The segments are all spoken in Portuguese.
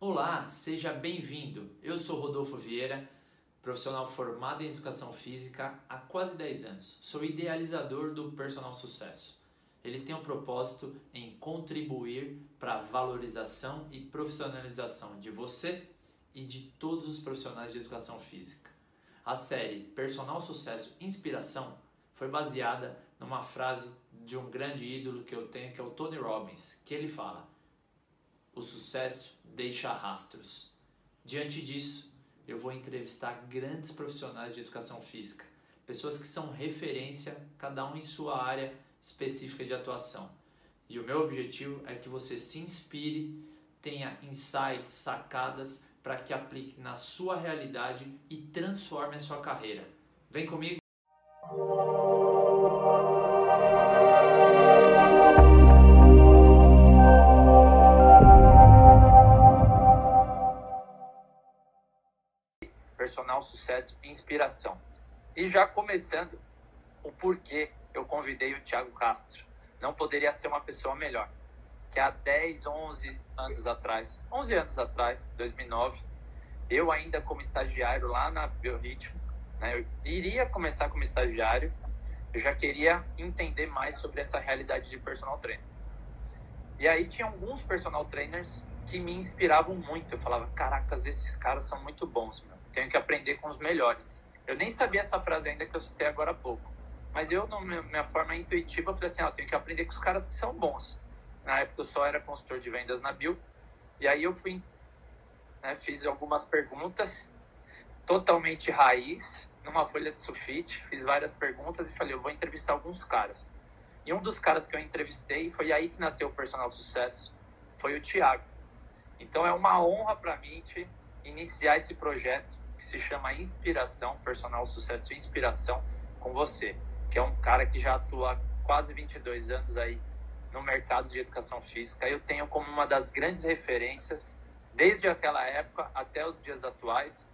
Olá, seja bem-vindo. Eu sou Rodolfo Vieira, profissional formado em educação física há quase 10 anos. Sou idealizador do Personal Sucesso. Ele tem o um propósito em contribuir para a valorização e profissionalização de você e de todos os profissionais de educação física. A série Personal Sucesso Inspiração foi baseada numa frase de um grande ídolo que eu tenho, que é o Tony Robbins, que ele fala: o sucesso deixa rastros. Diante disso, eu vou entrevistar grandes profissionais de educação física, pessoas que são referência, cada um em sua área específica de atuação. E o meu objetivo é que você se inspire, tenha insights, sacadas para que aplique na sua realidade e transforme a sua carreira. Vem comigo! Sucesso e inspiração. E já começando o porquê eu convidei o Thiago Castro. Não poderia ser uma pessoa melhor. Que há 10, 11 anos atrás, 11 anos atrás, 2009, eu ainda como estagiário lá na Biorritmo, né, eu iria começar como estagiário, eu já queria entender mais sobre essa realidade de personal trainer. E aí tinha alguns personal trainers que me inspiravam muito. Eu falava, caracas, esses caras são muito bons, meu. Tenho que aprender com os melhores. Eu nem sabia essa frase ainda que eu citei agora há pouco. Mas eu, na minha forma intuitiva, falei assim, ah, eu tenho que aprender com os caras que são bons. Na época eu só era consultor de vendas na Bill. E aí eu fui, né, fiz algumas perguntas totalmente raiz, numa folha de sulfite, fiz várias perguntas e falei, eu vou entrevistar alguns caras. E um dos caras que eu entrevistei, foi aí que nasceu o Personal Sucesso, foi o Thiago. Então é uma honra para mim iniciar esse projeto que se chama Inspiração, Personal Sucesso Inspiração com você, que é um cara que já atua há quase 22 anos aí no mercado de educação física. Eu tenho como uma das grandes referências desde aquela época até os dias atuais.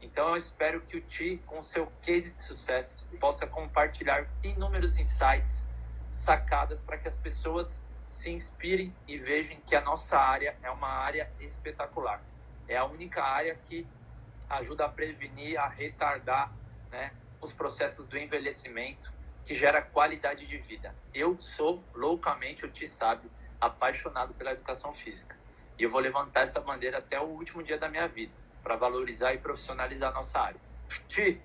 Então eu espero que o Ti, com seu case de sucesso, possa compartilhar inúmeros insights, sacadas para que as pessoas se inspirem e vejam que a nossa área é uma área espetacular. É a única área que ajuda a prevenir, a retardar né, os processos do envelhecimento, que gera qualidade de vida. Eu sou loucamente, o Ti sabe, apaixonado pela educação física. E eu vou levantar essa bandeira até o último dia da minha vida, para valorizar e profissionalizar a nossa área. Ti,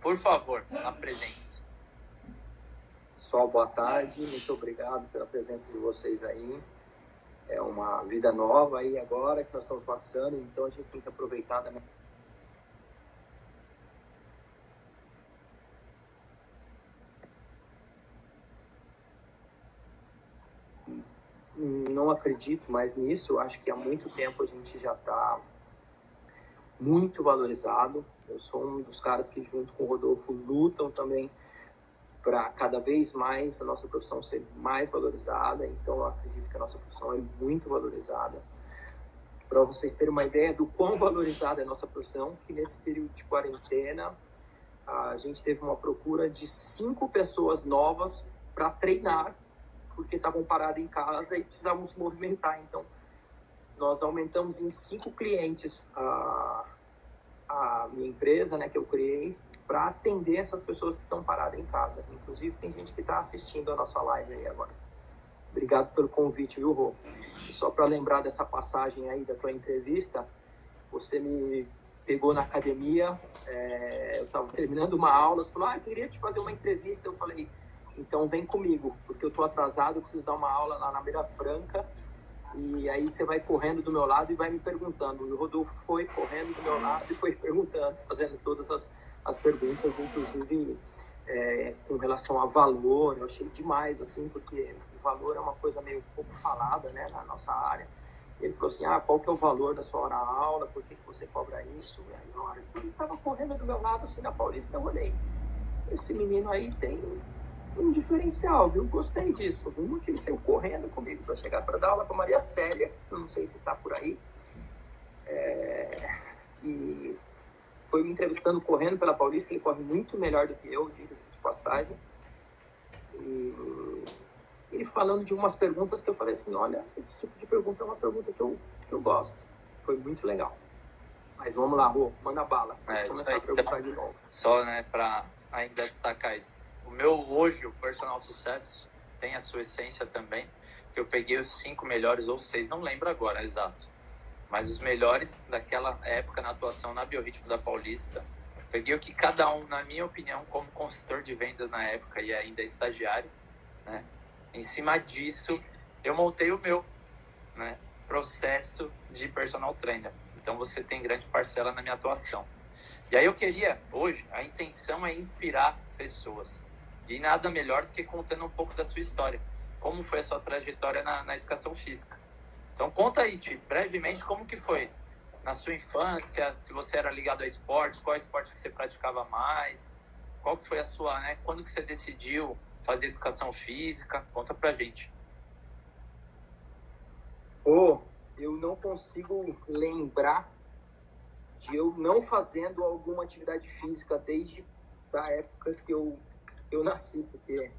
por favor, apresente-se. Pessoal, boa tarde. Muito obrigado pela presença de vocês aí. É uma vida nova aí agora que nós estamos passando, então a gente tem que aproveitar da não acredito mais nisso. Acho que há muito tempo a gente já está muito valorizado. Eu sou um dos caras que, junto com o Rodolfo, lutam também para cada vez mais a nossa profissão ser mais valorizada. Então, eu acredito que a nossa profissão é muito valorizada. Para vocês terem uma ideia do quão valorizada é a nossa profissão, que nesse período de quarentena a gente teve uma procura de cinco pessoas novas para treinar, porque estavam parados em casa e precisavam se movimentar. Então, nós aumentamos em cinco clientes a, a minha empresa, né, que eu criei, para atender essas pessoas que estão paradas em casa. Inclusive, tem gente que está assistindo a nossa live aí agora. Obrigado pelo convite, viu, Rô? E só para lembrar dessa passagem aí da tua entrevista, você me pegou na academia, é, eu estava terminando uma aula, você falou, ah, eu queria te fazer uma entrevista. Eu falei, então vem comigo, porque eu estou atrasado, preciso dar uma aula lá na Beira Franca, e aí você vai correndo do meu lado e vai me perguntando. E o Rodolfo foi correndo do meu lado e foi perguntando, fazendo todas as as perguntas, inclusive é, com relação a valor, eu achei demais, assim, porque o valor é uma coisa meio pouco falada, né, na nossa área. Ele falou assim, ah, qual que é o valor da sua hora-aula, por que, que você cobra isso? E aí, na hora que ele estava correndo do meu lado, assim, na Paulista, eu olhei, esse menino aí tem um diferencial, viu? Gostei disso. Uma que ele saiu correndo comigo para chegar para dar aula para Maria Célia, eu não sei se está por aí. É... E foi me entrevistando correndo pela Paulista, ele corre muito melhor do que eu, diga-se de passagem. E ele falando de umas perguntas que eu falei assim, olha, esse tipo de pergunta é uma pergunta que eu, que eu gosto. foi muito legal. Mas vamos lá, Rô, manda bala. É, começar aí, a perguntar então, de novo. Só, né, para ainda destacar isso. O meu hoje, o personal sucesso, tem a sua essência também. Que eu peguei os cinco melhores, ou seis, não lembro agora, exato. Mas os melhores daquela época na atuação na Biorritmo da Paulista. Peguei o que cada um, na minha opinião, como consultor de vendas na época e ainda estagiário, né? Em cima disso, eu montei o meu, né? Processo de personal trainer. Então você tem grande parcela na minha atuação. E aí eu queria, hoje, a intenção é inspirar pessoas. E nada melhor do que contando um pouco da sua história. Como foi a sua trajetória na, na educação física. Então conta aí, Ti, brevemente, como que foi? Na sua infância, se você era ligado a esporte, qual esporte que você praticava mais, qual que foi a sua, né, quando que você decidiu fazer educação física, conta pra gente. Ô, eu não consigo lembrar de eu não fazendo alguma atividade física desde a época que eu, eu nasci, porque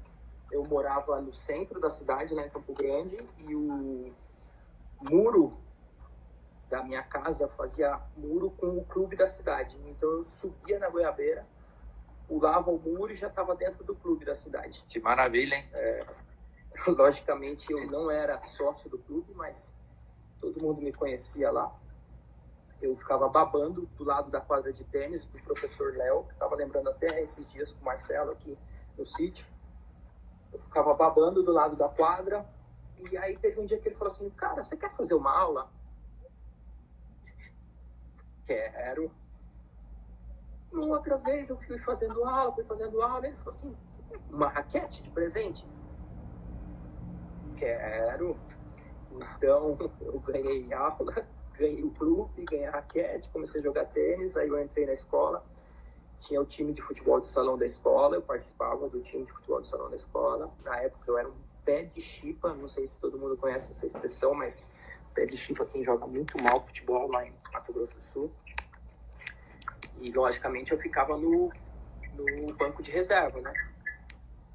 eu morava no centro da cidade, em Campo Grande, e o muro da minha casa fazia muro com o clube da cidade. Então eu subia na goiabeira, pulava o muro e já estava dentro do clube da cidade. Que maravilha, hein? É, logicamente eu não era sócio do clube, mas todo mundo me conhecia lá. Eu ficava babando do lado da quadra de tênis do professor Léo, que estava lembrando até esses dias com o Marcelo aqui no sítio. Eu ficava babando do lado da quadra. E aí teve um dia que ele falou assim, cara, você quer fazer uma aula? Quero. Uma outra vez eu fui fazendo aula, fui fazendo aula, ele falou assim, você quer uma raquete de presente? Quero. Então, eu ganhei aula, ganhei o clube, ganhei a raquete, comecei a jogar tênis, aí eu entrei na escola, tinha o time de futebol de salão da escola, eu participava do time de futebol de salão da escola. Na época eu era um pé de chipa, não sei se todo mundo conhece essa expressão, mas pé de chipa quem joga muito mal futebol lá em Mato Grosso do Sul. E logicamente eu ficava no, no banco de reserva, né?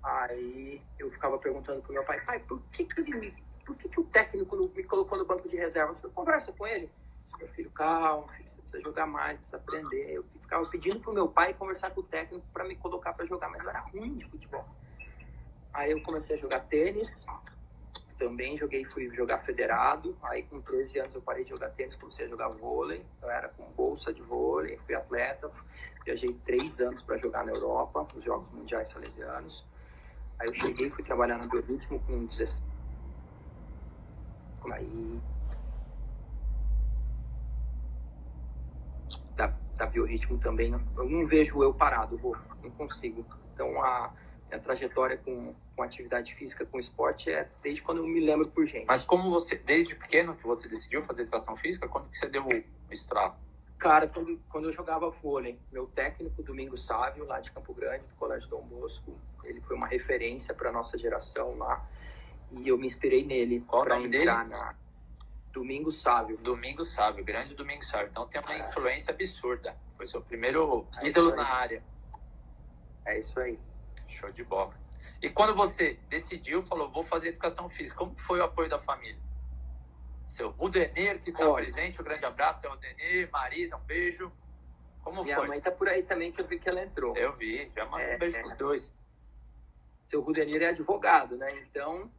Aí eu ficava perguntando pro meu pai, pai, por que, que ele me por que, que o técnico me colocou no banco de reserva? Você conversa com ele. Meu filho, calma, filho, você precisa jogar mais, precisa aprender. Eu ficava pedindo pro meu pai conversar com o técnico para me colocar para jogar, mas eu era ruim de futebol. Aí eu comecei a jogar tênis, também joguei, fui jogar federado. Aí com 13 anos eu parei de jogar tênis, comecei a jogar vôlei. Eu era com bolsa de vôlei, fui atleta, viajei três anos para jogar na Europa, nos Jogos Mundiais Salesianos. Aí eu cheguei, fui trabalhar no Biorritmo com 16 aí da, da biorritmo também eu não vejo eu parado não consigo então a, a trajetória com, com atividade física com esporte é desde quando eu me lembro por gente mas como você desde pequeno que você decidiu fazer educação física quando que você deu o estrago cara quando, quando eu jogava vôlei meu técnico Domingo Sávio lá de Campo Grande do Colégio Dom Bosco ele foi uma referência para nossa geração lá e eu me inspirei nele para entrar dele? na Domingo Sábio. Domingo Sábio, grande Domingo Sábio. Então tem uma é. influência absurda. Foi seu primeiro é ídolo na área. É isso aí. Show de bola. E quando você decidiu, falou, vou fazer educação física, como foi o apoio da família? Seu Rudenir, que está presente, um grande abraço, seu Rudenir, Marisa, um beijo. Como Minha foi? mãe tá por aí também, que eu vi que ela entrou. Eu vi, já mandei é, um beijo é. pros dois. Seu Rudenir é advogado, né? Então,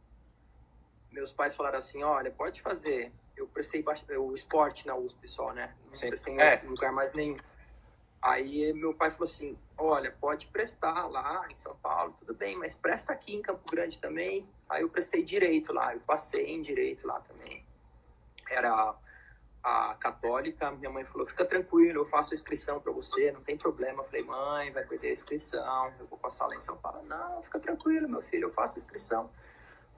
meus pais falaram assim, olha, pode fazer. Eu prestei o esporte na USP só, né? Não Sim. prestei em é. lugar mais nenhum. Aí meu pai falou assim, olha, pode prestar lá em São Paulo, tudo bem, mas presta aqui em Campo Grande também. Aí eu prestei direito lá, eu passei em direito lá também. Era a católica, minha mãe falou, fica tranquilo, eu faço a inscrição para você, não tem problema. Eu falei, mãe, vai perder a inscrição, eu vou passar lá em São Paulo. Não, fica tranquilo, meu filho, eu faço a inscrição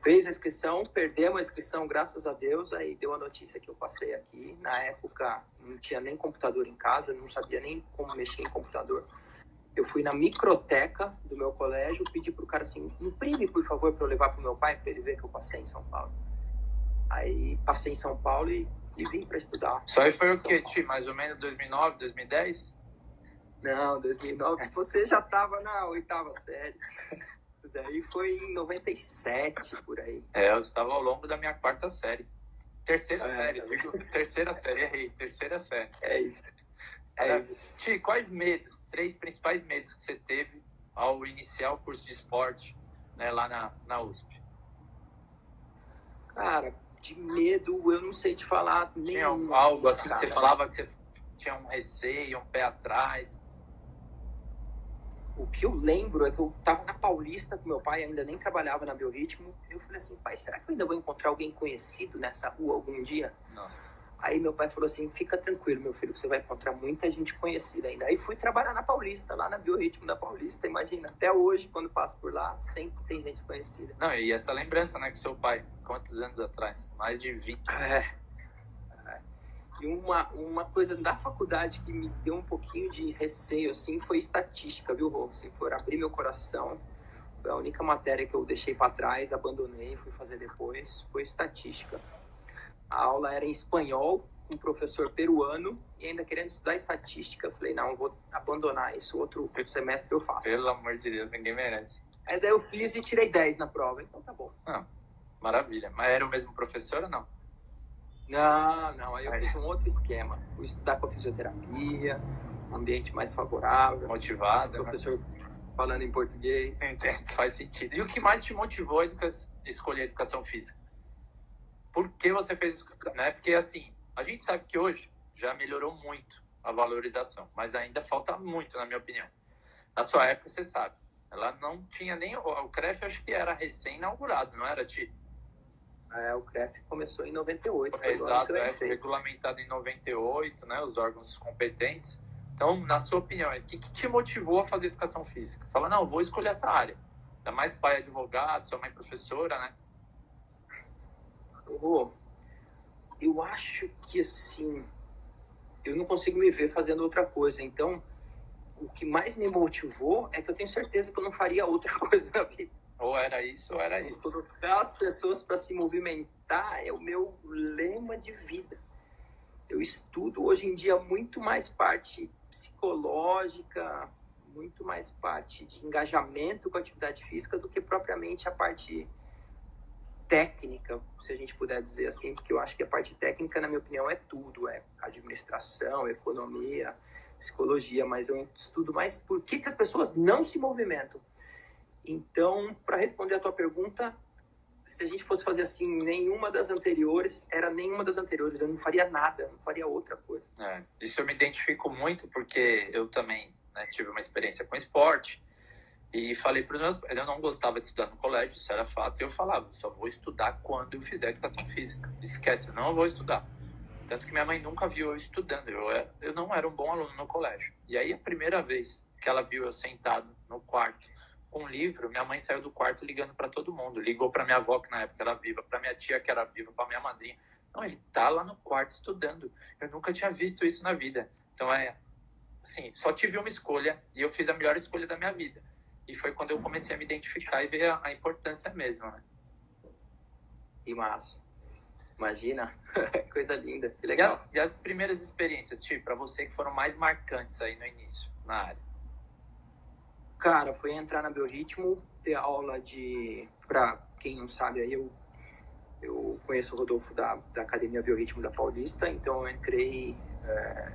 fez a inscrição, perdemos a inscrição, graças a Deus, aí deu a notícia que eu passei aqui. Na época, não tinha nem computador em casa, não sabia nem como mexer em computador. Eu fui na microteca do meu colégio, pedi pro cara assim, imprime, por favor, para eu levar pro meu pai, para ele ver que eu passei em São Paulo. Aí passei em São Paulo e, e vim para estudar. Só aí foi o quê, Ti? Mais ou menos 2009, 2010? Não, 2009. Você já estava na oitava série. daí foi em 97, por aí. É, eu estava ao longo da minha quarta série. Terceira é, série, digo, terceira série, errei, terceira série. É isso. É isso. Ti, quais medos, três principais medos que você teve ao iniciar o curso de esporte né, lá na, na USP? Cara, de medo, eu não sei te falar Tinha nenhum. algo assim, que você falava que você tinha um receio, um pé atrás? O que eu lembro é que eu tava na Paulista com meu pai, ainda nem trabalhava na Biorritmo. Eu falei assim, pai, será que eu ainda vou encontrar alguém conhecido nessa rua algum dia? Nossa. Aí meu pai falou assim, fica tranquilo, meu filho, você vai encontrar muita gente conhecida ainda. Aí fui trabalhar na Paulista, lá na Biorritmo da Paulista. Imagina, até hoje, quando passo por lá, sempre tem gente conhecida. Não, e essa lembrança, né, que seu pai, quantos anos atrás? Mais de 20. É. E uma, uma coisa da faculdade que me deu um pouquinho de receio, assim, foi estatística, viu, Rô? Se for abrir meu coração, foi a única matéria que eu deixei para trás, abandonei, fui fazer depois, foi estatística. A aula era em espanhol, com um professor peruano, e ainda querendo estudar estatística, falei, não, vou abandonar isso, outro semestre eu faço. Pelo amor de Deus, ninguém merece. Aí daí eu fiz e tirei 10 na prova, então tá bom. Ah, maravilha. Mas era o mesmo professor ou não? Não, não. Aí eu fiz um outro esquema. Fui estudar com a fisioterapia, um ambiente mais favorável. Motivado. Né? Professor né? falando em português. Entendo, faz sentido. E o que mais te motivou a educa... escolher a educação física? Por que você fez isso? Né? Porque, assim, a gente sabe que hoje já melhorou muito a valorização, mas ainda falta muito, na minha opinião. Na sua época, você sabe, ela não tinha nem. O CREF acho que era recém-inaugurado, não era, Ti? É, o CREF começou em 98. Exato, é, foi regulamentado em 98, né, os órgãos competentes. Então, na sua opinião, o que, que te motivou a fazer educação física? Fala, não, vou escolher essa área. Ainda mais pai advogado, sua mãe professora, né? Oh, eu acho que, assim, eu não consigo me ver fazendo outra coisa. Então, o que mais me motivou é que eu tenho certeza que eu não faria outra coisa na vida. Ou era isso ou era isso. Colocar as pessoas para se movimentar é o meu lema de vida. Eu estudo hoje em dia muito mais parte psicológica, muito mais parte de engajamento com a atividade física do que propriamente a parte técnica, se a gente puder dizer assim, porque eu acho que a parte técnica, na minha opinião, é tudo, é administração, economia, psicologia, mas eu estudo mais por que, que as pessoas não se movimentam. Então, para responder a tua pergunta, se a gente fosse fazer assim, nenhuma das anteriores era nenhuma das anteriores. Eu não faria nada, não faria outra coisa. É, isso eu me identifico muito porque eu também né, tive uma experiência com esporte e falei para os meus eu não gostava de estudar no colégio, isso era fato. E eu falava, só vou estudar quando eu fizer educação física. Esquece, não vou estudar. Tanto que minha mãe nunca viu eu estudando. Eu, eu não era um bom aluno no colégio. E aí, a primeira vez que ela viu eu sentado no quarto com um livro, minha mãe saiu do quarto ligando para todo mundo. Ligou para minha avó, que na época era viva, para minha tia, que era viva, para minha madrinha. Não, ele tá lá no quarto estudando. Eu nunca tinha visto isso na vida. Então, é assim, só tive uma escolha e eu fiz a melhor escolha da minha vida. E foi quando eu comecei a me identificar e ver a, a importância mesmo, né? Que massa. Imagina, coisa linda, que legal. E as, e as primeiras experiências, tipo, para você que foram mais marcantes aí no início, na área? Cara, foi entrar na Biorritmo, ter aula de. Pra quem não sabe aí, eu, eu conheço o Rodolfo da, da Academia Biorritmo da Paulista, então eu entrei. É,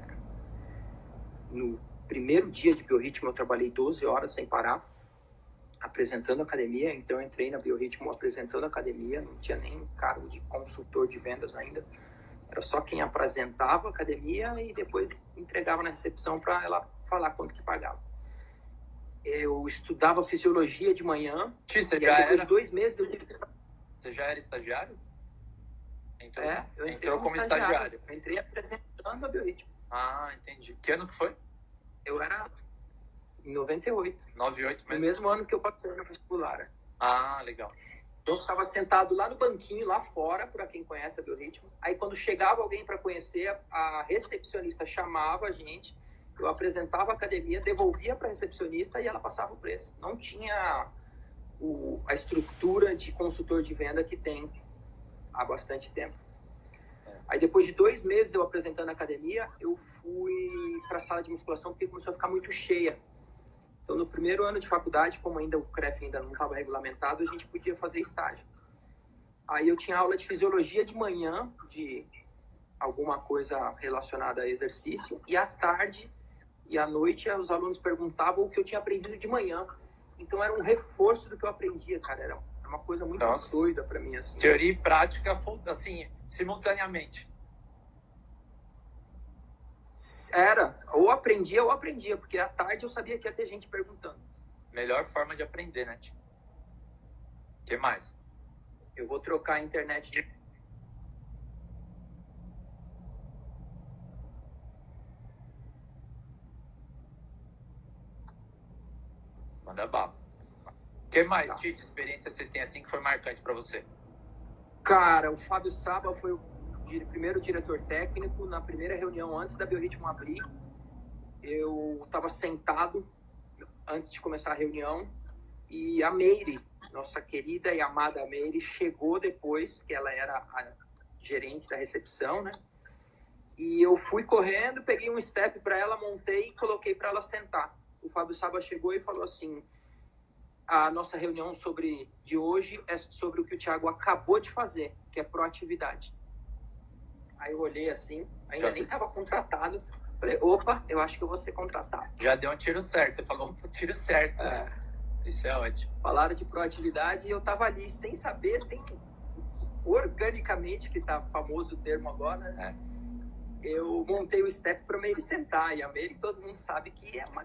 no primeiro dia de Biorritmo, eu trabalhei 12 horas sem parar, apresentando a academia, então eu entrei na Biorritmo apresentando a academia, não tinha nem cargo de consultor de vendas ainda. Era só quem apresentava a academia e depois entregava na recepção para ela falar quanto que pagava eu estudava fisiologia de manhã. Tia, você já depois era... dois meses eu Você já era estagiário? Entrou, é, eu entrei entrou como estagiário. estagiário. Eu entrei apresentando a biorritmo. Ah, entendi. Que ano que foi? Eu era em 98. 98 mesmo? No mesmo ano que eu passei na vestibular. Ah, legal. Eu ficava sentado lá no banquinho, lá fora, para quem conhece a biorritmo. Aí quando chegava alguém para conhecer, a recepcionista chamava a gente eu apresentava a academia, devolvia para a recepcionista e ela passava o preço. Não tinha o, a estrutura de consultor de venda que tem há bastante tempo. É. Aí depois de dois meses eu apresentando a academia, eu fui para a sala de musculação porque começou a ficar muito cheia. Então no primeiro ano de faculdade, como ainda o CREF ainda não estava regulamentado, a gente podia fazer estágio. Aí eu tinha aula de fisiologia de manhã, de alguma coisa relacionada a exercício, e à tarde e à noite os alunos perguntavam o que eu tinha aprendido de manhã. Então era um reforço do que eu aprendia, cara. Era uma coisa muito Nossa. doida para mim assim. Teoria e prática assim, simultaneamente. Era, ou aprendia ou aprendia, porque à tarde eu sabia que ia ter gente perguntando. Melhor forma de aprender, né? O que mais? Eu vou trocar a internet de Manda bala. O que mais tá. de experiência você tem assim que foi marcante para você? Cara, o Fábio Saba foi o primeiro diretor técnico. Na primeira reunião, antes da Biorritmo abrir, eu estava sentado antes de começar a reunião e a Meire, nossa querida e amada Meire, chegou depois, que ela era a gerente da recepção, né? E eu fui correndo, peguei um step para ela, montei e coloquei para ela sentar o Fábio Saba chegou e falou assim: a nossa reunião sobre de hoje é sobre o que o Thiago acabou de fazer, que é proatividade. Aí eu olhei assim, ainda Já nem estava contratado. Falei, opa, eu acho que eu vou ser contratado. Já deu um tiro certo, você falou um tiro certo. É. Isso é ótimo. Falaram de proatividade e eu tava ali sem saber, sem organicamente, que tá famoso o termo agora, né? É. Eu montei o step para Meire sentar. E a Meire, todo mundo sabe que é uma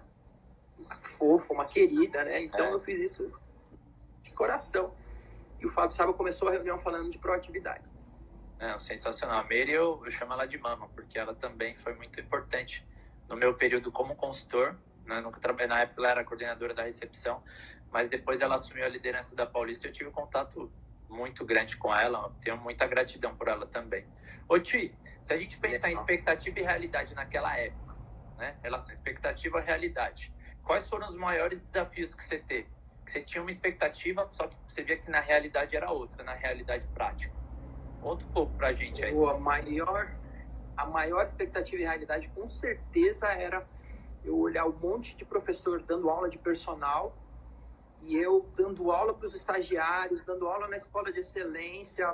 uma fofa, uma querida, né? Então é. eu fiz isso de coração. E o Fábio Saba começou a reunião falando de proatividade. É, sensacional. A Meire, eu, eu chamo ela de mama, porque ela também foi muito importante no meu período como consultor. Né? Nunca trabalhei, na época ela era coordenadora da recepção, mas depois ela assumiu a liderança da Paulista e eu tive um contato muito grande com ela, tenho muita gratidão por ela também. Ô Ti, se a gente pensar em expectativa e realidade naquela época, né? Relação expectativa e realidade quais foram os maiores desafios que você teve? Que você tinha uma expectativa, só que você via que na realidade era outra, na realidade prática. Conta um pouco pra gente aí. A maior, a maior expectativa e realidade, com certeza, era eu olhar um monte de professor dando aula de personal e eu dando aula para os estagiários, dando aula na escola de excelência.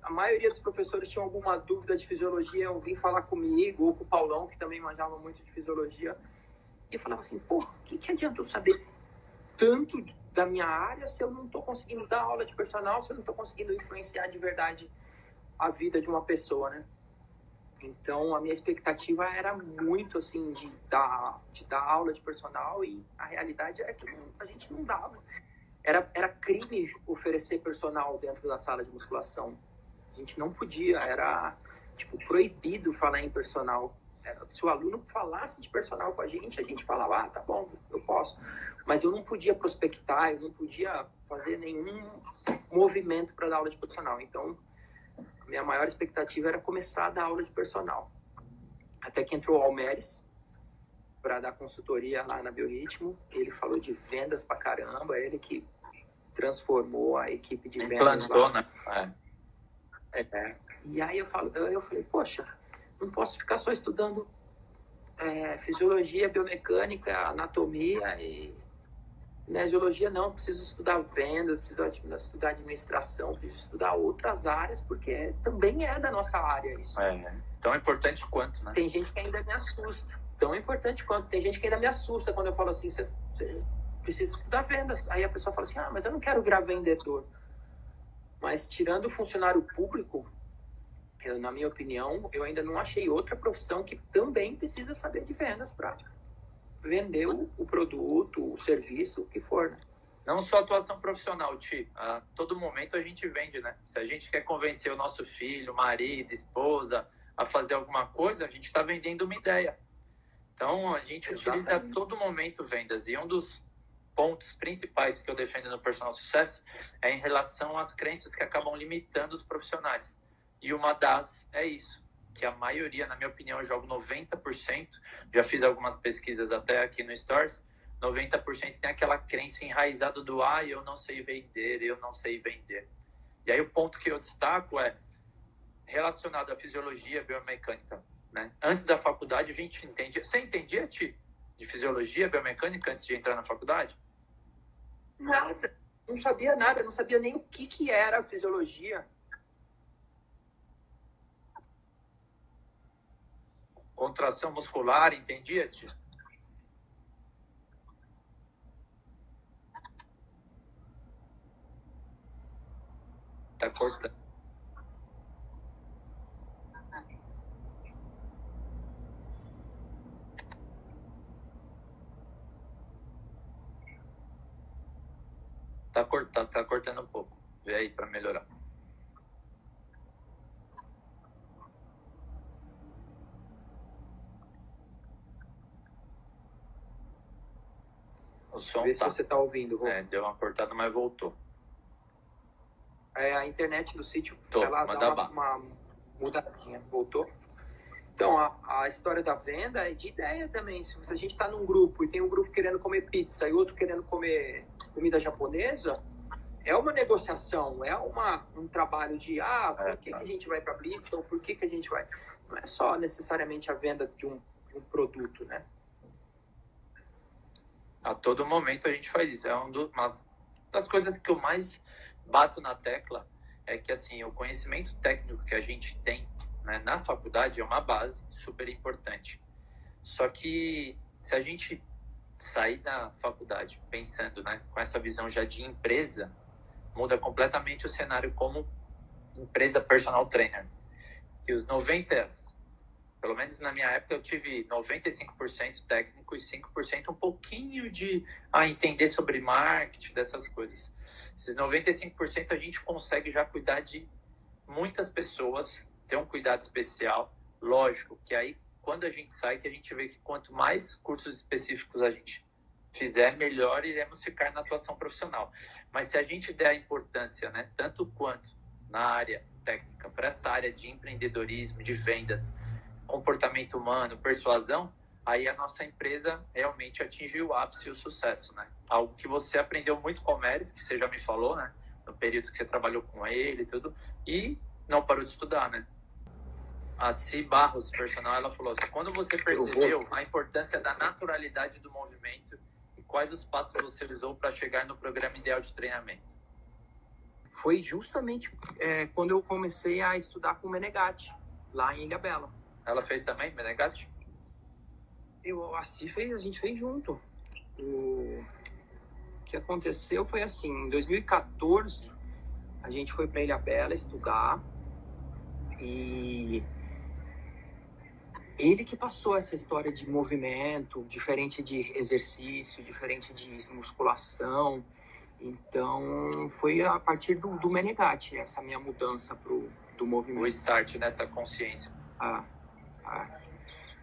A maioria dos professores tinham alguma dúvida de fisiologia, eu vim falar comigo, ou com o Paulão, que também manjava muito de fisiologia eu falava assim, pô, o que, que adianta eu saber tanto da minha área se eu não estou conseguindo dar aula de personal, se eu não estou conseguindo influenciar de verdade a vida de uma pessoa, né? Então, a minha expectativa era muito, assim, de dar, de dar aula de personal e a realidade é que a gente não dava. Era, era crime oferecer personal dentro da sala de musculação. A gente não podia, era, tipo, proibido falar em personal se o aluno falasse de personal com a gente, a gente falava, ah, tá bom, eu posso. Mas eu não podia prospectar, eu não podia fazer nenhum movimento para dar aula de personal. Então, a minha maior expectativa era começar a dar aula de personal. Até que entrou o Almeres para dar consultoria lá na Biorritmo. Ele falou de vendas pra caramba, ele que transformou a equipe de vendas. Implantou, né? É. é. E aí eu, falo, eu falei, poxa, não posso ficar só estudando é, fisiologia, biomecânica, anatomia e kinesiologia, não. Preciso estudar vendas, preciso estudar administração, preciso estudar outras áreas, porque também é da nossa área isso. É, né? tão importante quanto, né? Tem gente que ainda me assusta. Tão importante quanto. Tem gente que ainda me assusta quando eu falo assim, você precisa estudar vendas. Aí a pessoa fala assim, ah, mas eu não quero virar vendedor. Mas tirando o funcionário público, eu, na minha opinião, eu ainda não achei outra profissão que também precisa saber de vendas para vender o, o, produto, o serviço, o que for. Né? Não só atuação profissional, Ti. A todo momento a gente vende, né? Se a gente quer convencer o nosso filho, marido, esposa a fazer alguma coisa, a gente está vendendo uma ideia. Então a gente Exatamente. utiliza a todo momento vendas. E um dos pontos principais que eu defendo no personal sucesso é em relação às crenças que acabam limitando os profissionais. E uma das é isso, que a maioria, na minha opinião, eu jogo 90%. Já fiz algumas pesquisas até aqui no Stores. 90% tem aquela crença enraizada do ah, eu não sei vender, eu não sei vender. E aí o ponto que eu destaco é relacionado à fisiologia biomecânica. Né? Antes da faculdade a gente entendia. Você entendia, Ti, de fisiologia biomecânica antes de entrar na faculdade? Nada. não sabia nada, não sabia nem o que, que era a fisiologia. Contração muscular, entendia, tia? Tá cortando. Tá cortando, tá cortando um pouco. Vê aí para melhorar. O som Vê tá. se você tá ouvindo. Rô. É, deu uma cortada, mas voltou. É, a internet do sítio, Tô, ela dá uma, uma mudadinha. Voltou? Então, a, a história da venda é de ideia também. Se a gente está num grupo e tem um grupo querendo comer pizza e outro querendo comer comida japonesa, é uma negociação, é uma, um trabalho de, ah, por É, que, tá. que a gente vai para Blitz ou por que, que a gente vai... Não é só necessariamente a venda de um, de um produto, né? A todo momento a gente faz isso. É uma das coisas que eu mais bato na tecla é que assim o conhecimento técnico que a gente tem né, na faculdade é uma base super importante. Só que se a gente sair da faculdade pensando né, com essa visão já de empresa, muda completamente o cenário como empresa personal trainer. E os 90, pelo menos na minha época, eu tive 95% técnico e 5% um pouquinho de ah, entender sobre marketing, dessas coisas. Esses 95% a gente consegue já cuidar de muitas pessoas, ter um cuidado especial. Lógico que aí, quando a gente sai, que a gente vê que quanto mais cursos específicos a gente fizer, melhor iremos ficar na atuação profissional. Mas se a gente der a importância, né, tanto quanto na área técnica, para essa área de empreendedorismo, de vendas, comportamento humano, persuasão, aí a nossa empresa realmente atingiu o ápice e o sucesso, né? Algo que você aprendeu muito com o Meres, que você já me falou, né? No período que você trabalhou com ele e tudo, e não parou de estudar, né? A Si Barros, personal, ela falou assim, quando você percebeu a importância da naturalidade do movimento e quais os passos você usou para chegar no programa ideal de treinamento? Foi justamente é, quando eu comecei a estudar com o Menegatti, lá em Ilha Bela. Ela fez também, Menegatti? Eu, assim, fez, a gente fez junto. O que aconteceu foi assim, em 2014, a gente foi para Ilha Bela estudar e ele que passou essa história de movimento, diferente de exercício, diferente de musculação. Então, foi a partir do, do Menegatti, essa minha mudança pro, do O movimento. start nessa consciência. Ah,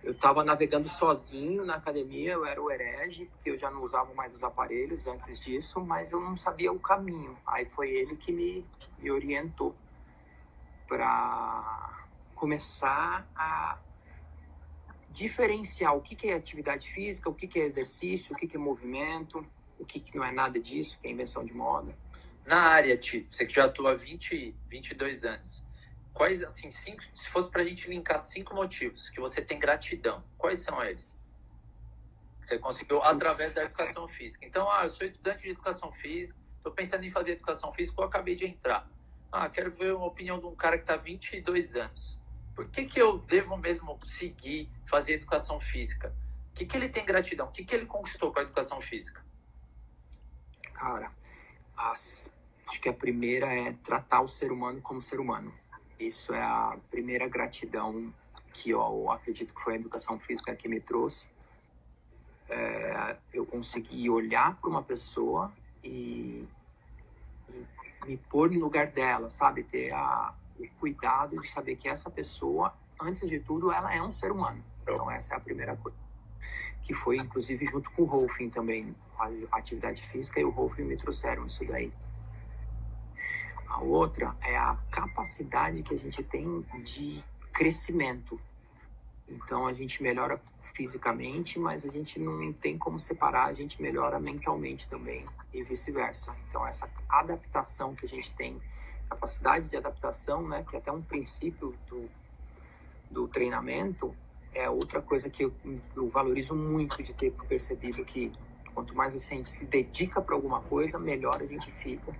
Eu estava navegando sozinho na academia, eu era o herege, porque eu já não usava mais os aparelhos antes disso, mas eu não sabia o caminho. Aí foi ele que me, me orientou para começar a diferenciar o que, que é atividade física, o que, que é exercício, o que, que é movimento, o que, que não é nada disso, que é invenção de moda. Na área, Ti, você que já atua há 20, 22 anos, quais, assim, cinco, se fosse pra gente linkar cinco motivos que você tem gratidão, quais são eles? Você conseguiu através da educação física. Então, ah, eu sou estudante de educação física, tô pensando em fazer educação física, eu acabei de entrar. Ah, quero ver uma opinião de um cara que tá há 22 anos. Por que, que eu devo mesmo seguir fazer educação física? O que, que ele tem gratidão? O que, que ele conquistou com a educação física? Cara, as- acho que a primeira é tratar o ser humano como ser humano. Isso é a primeira gratidão que eu acredito que foi a educação física que me trouxe. É, eu consegui olhar para uma pessoa e, e me pôr no lugar dela, sabe? Ter a, o cuidado de saber que essa pessoa, antes de tudo, ela é um ser humano. Então, essa é a primeira coisa. Que foi, inclusive, junto com o Rolfing também. A atividade física e o Rolfing me trouxeram isso daí. A outra é a capacidade que a gente tem de crescimento. Então, a gente melhora fisicamente, mas a gente não tem como separar, a gente melhora mentalmente também e vice-versa. Então, essa adaptação que a gente tem, capacidade de adaptação, né, que é até um princípio do, do treinamento, é outra coisa que eu, eu valorizo muito de ter percebido que Quanto mais a gente se dedica para alguma coisa, melhor a gente fica.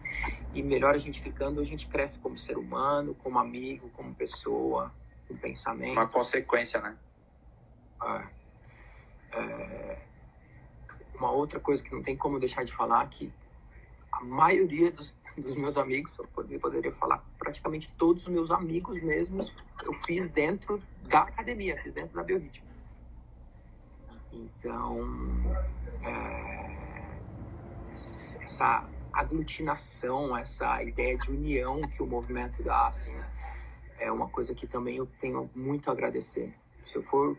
E melhor a gente ficando, a gente cresce como ser humano, como amigo, como pessoa, com pensamento. Uma consequência, né? É, é, uma outra coisa que não tem como deixar de falar que a maioria dos, dos meus amigos, eu poderia, poderia falar praticamente todos os meus amigos mesmos, eu fiz dentro da academia, fiz dentro da Biorritmo. Então, é, essa aglutinação, essa ideia de união que o movimento dá, assim, é uma coisa que também eu tenho muito a agradecer. Se eu for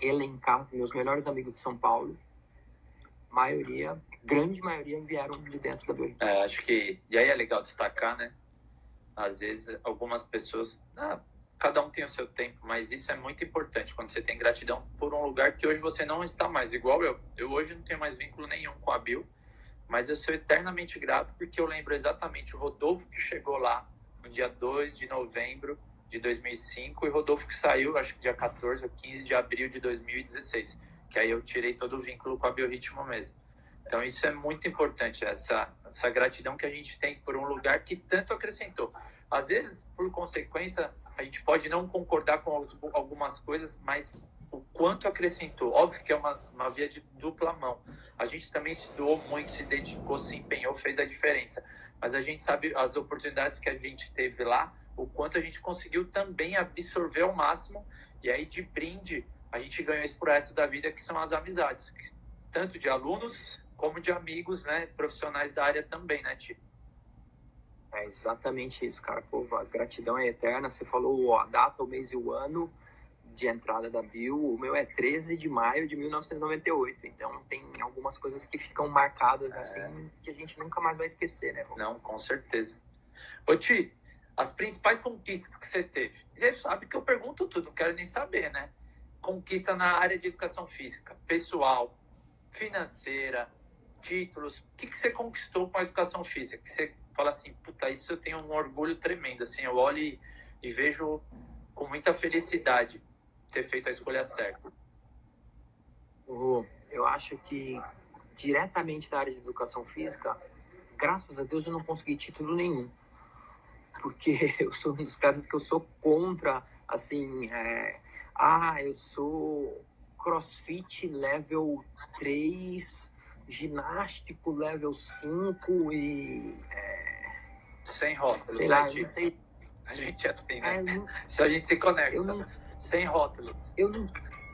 elencar meus melhores amigos de São Paulo, maioria, grande maioria vieram de dentro da Biorritmo. É, acho que, e aí é legal destacar, né? Às vezes algumas pessoas, ah, cada um tem o seu tempo, mas isso é muito importante quando você tem gratidão por um lugar que hoje você não está mais, igual eu. Eu hoje não tenho mais vínculo nenhum com a Bill, mas eu sou eternamente grato porque eu lembro exatamente o Rodolfo que chegou lá no dia 2 de novembro de 2005 e Rodolfo que saiu, acho que dia 14 ou 15 de abril de 2016, que aí eu tirei todo o vínculo com a Biorritmo mesmo. Então isso é muito importante, essa, essa gratidão que a gente tem por um lugar que tanto acrescentou. Às vezes, por consequência, a gente pode não concordar com algumas coisas, mas o quanto acrescentou. Óbvio que é uma, uma via de dupla mão. A gente também se doou muito, se dedicou, se empenhou, fez a diferença. Mas a gente sabe as oportunidades que a gente teve lá, o quanto a gente conseguiu também absorver ao máximo. E aí, de brinde, a gente ganhou pro resto da vida, que são as amizades. Tanto de alunos, como de amigos, né? Profissionais da área também, né, Tio? É exatamente isso, cara. Pô, a gratidão é eterna. Você falou a data, o mês e o ano de entrada da Bill. O meu é 13 de maio de 1998. Então tem algumas coisas que ficam marcadas é. assim que a gente nunca mais vai esquecer, né? Não, com certeza. Ô Ti, as principais conquistas que você teve. Você sabe que eu pergunto tudo, não quero nem saber, né? Conquista na área de educação física, pessoal, financeira, títulos. O que, que você conquistou com a educação física? Que você fala assim, puta, isso eu tenho um orgulho tremendo, assim, eu olho e, e vejo com muita felicidade ter feito a escolha certa. Oh, eu acho que diretamente da área de educação física, graças a Deus eu não consegui título nenhum. Porque eu sou um dos caras que eu sou contra, assim, é, ah, eu sou crossfit level 3, ginástico level 5 e sem rótulos. Sei lá, não sei. A gente é assim, né? É, não... Se a gente se conecta. Não... Sem rótulos. Eu não,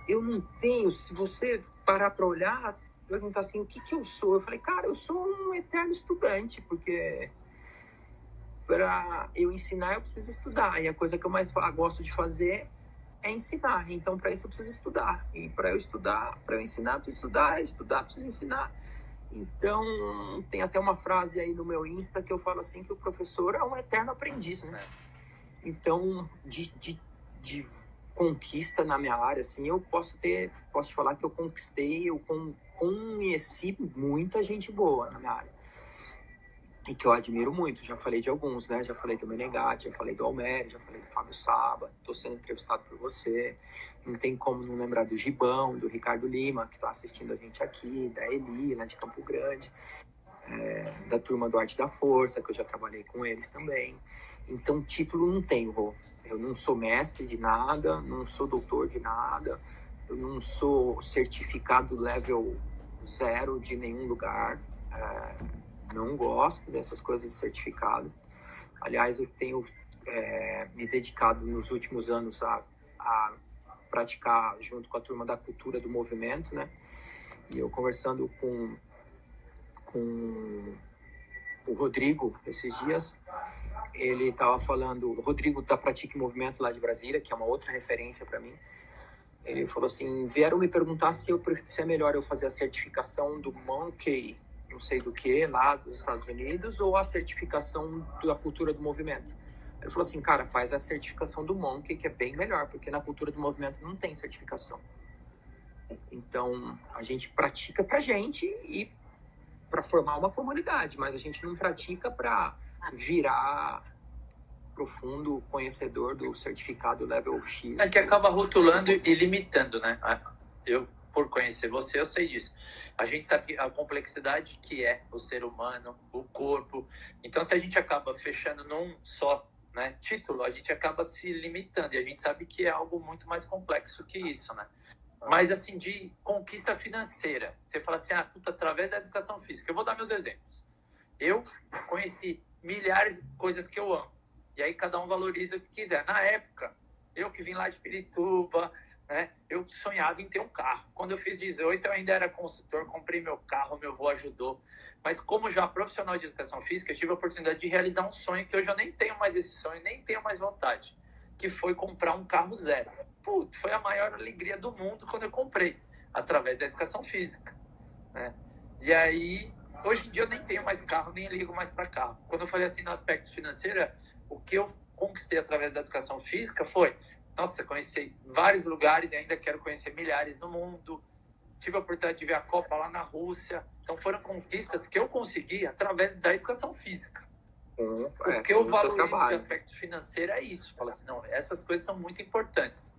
eu não tenho. Se você parar para olhar, perguntar assim, o que, que eu sou? Eu falei, cara, eu sou um eterno estudante, porque para eu ensinar eu preciso estudar. E a coisa que eu mais gosto de fazer é ensinar. Então, para isso eu preciso estudar. E para eu estudar, para eu ensinar, eu preciso estudar, estudar, preciso ensinar. Então, tem até uma frase aí no meu Insta que eu falo assim que o professor é um eterno aprendiz, né? Então, de, de, de conquista na minha área, assim, eu posso ter, posso te falar que eu conquistei, eu conheci muita gente boa na minha área e que eu admiro muito. Já falei de alguns, né? Já falei do Menegatti, já falei do Almério, já falei do Fábio Saba. Estou sendo entrevistado por você. Não tem como não lembrar do Gibão, do Ricardo Lima, que está assistindo a gente aqui, da Eli, lá de Campo Grande, é, da turma do Arte da Força, que eu já trabalhei com eles também. Então, título não tenho, Rô. Eu não sou mestre de nada, não sou doutor de nada, eu não sou certificado level zero de nenhum lugar. É, não gosto dessas coisas de certificado. Aliás, eu tenho é, me dedicado nos últimos anos a, a praticar junto com a turma da cultura do movimento, né? E eu conversando com, com o Rodrigo esses dias, ele estava falando, o Rodrigo da Pratique Movimento lá de Brasília, que é uma outra referência para mim. Ele falou assim: vieram me perguntar se, eu, se é melhor eu fazer a certificação do Monkey não sei do que lá dos Estados Unidos ou a certificação da cultura do movimento. Ele falou assim, cara, faz a certificação do Monkey, que é bem melhor, porque na cultura do movimento não tem certificação. Então, a gente pratica pra gente e para formar uma comunidade, mas a gente não pratica para virar profundo conhecedor do certificado level X. É que acaba rotulando e limitando, né? Eu por conhecer você, eu sei disso. A gente sabe a complexidade que é o ser humano, o corpo. Então, se a gente acaba fechando num só né, título, a gente acaba se limitando. E a gente sabe que é algo muito mais complexo que isso, né? Mas, assim, de conquista financeira. Você fala assim, ah, puta, através da educação física. Eu vou dar meus exemplos. Eu conheci milhares de coisas que eu amo. E aí cada um valoriza o que quiser. Na época, eu que vim lá de Pirituba, né? Eu sonhava em ter um carro. Quando eu fiz 18, eu ainda era consultor, comprei meu carro, meu avô ajudou. Mas como já profissional de educação física, eu tive a oportunidade de realizar um sonho que eu já nem tenho mais esse sonho, nem tenho mais vontade, que foi comprar um carro zero. Putz, foi a maior alegria do mundo quando eu comprei, através da educação física, né? E aí, hoje em dia eu nem tenho mais carro, nem ligo mais para carro. Quando eu falei assim no aspecto financeiro, o que eu conquistei através da educação física foi nossa, conheci vários lugares e ainda quero conhecer milhares no mundo. Tive a oportunidade de ver a Copa lá na Rússia. Então foram conquistas que eu consegui através da educação física. Hum, o é, que eu valorizo do aspecto financeiro é isso. Fala assim, não, essas coisas são muito importantes.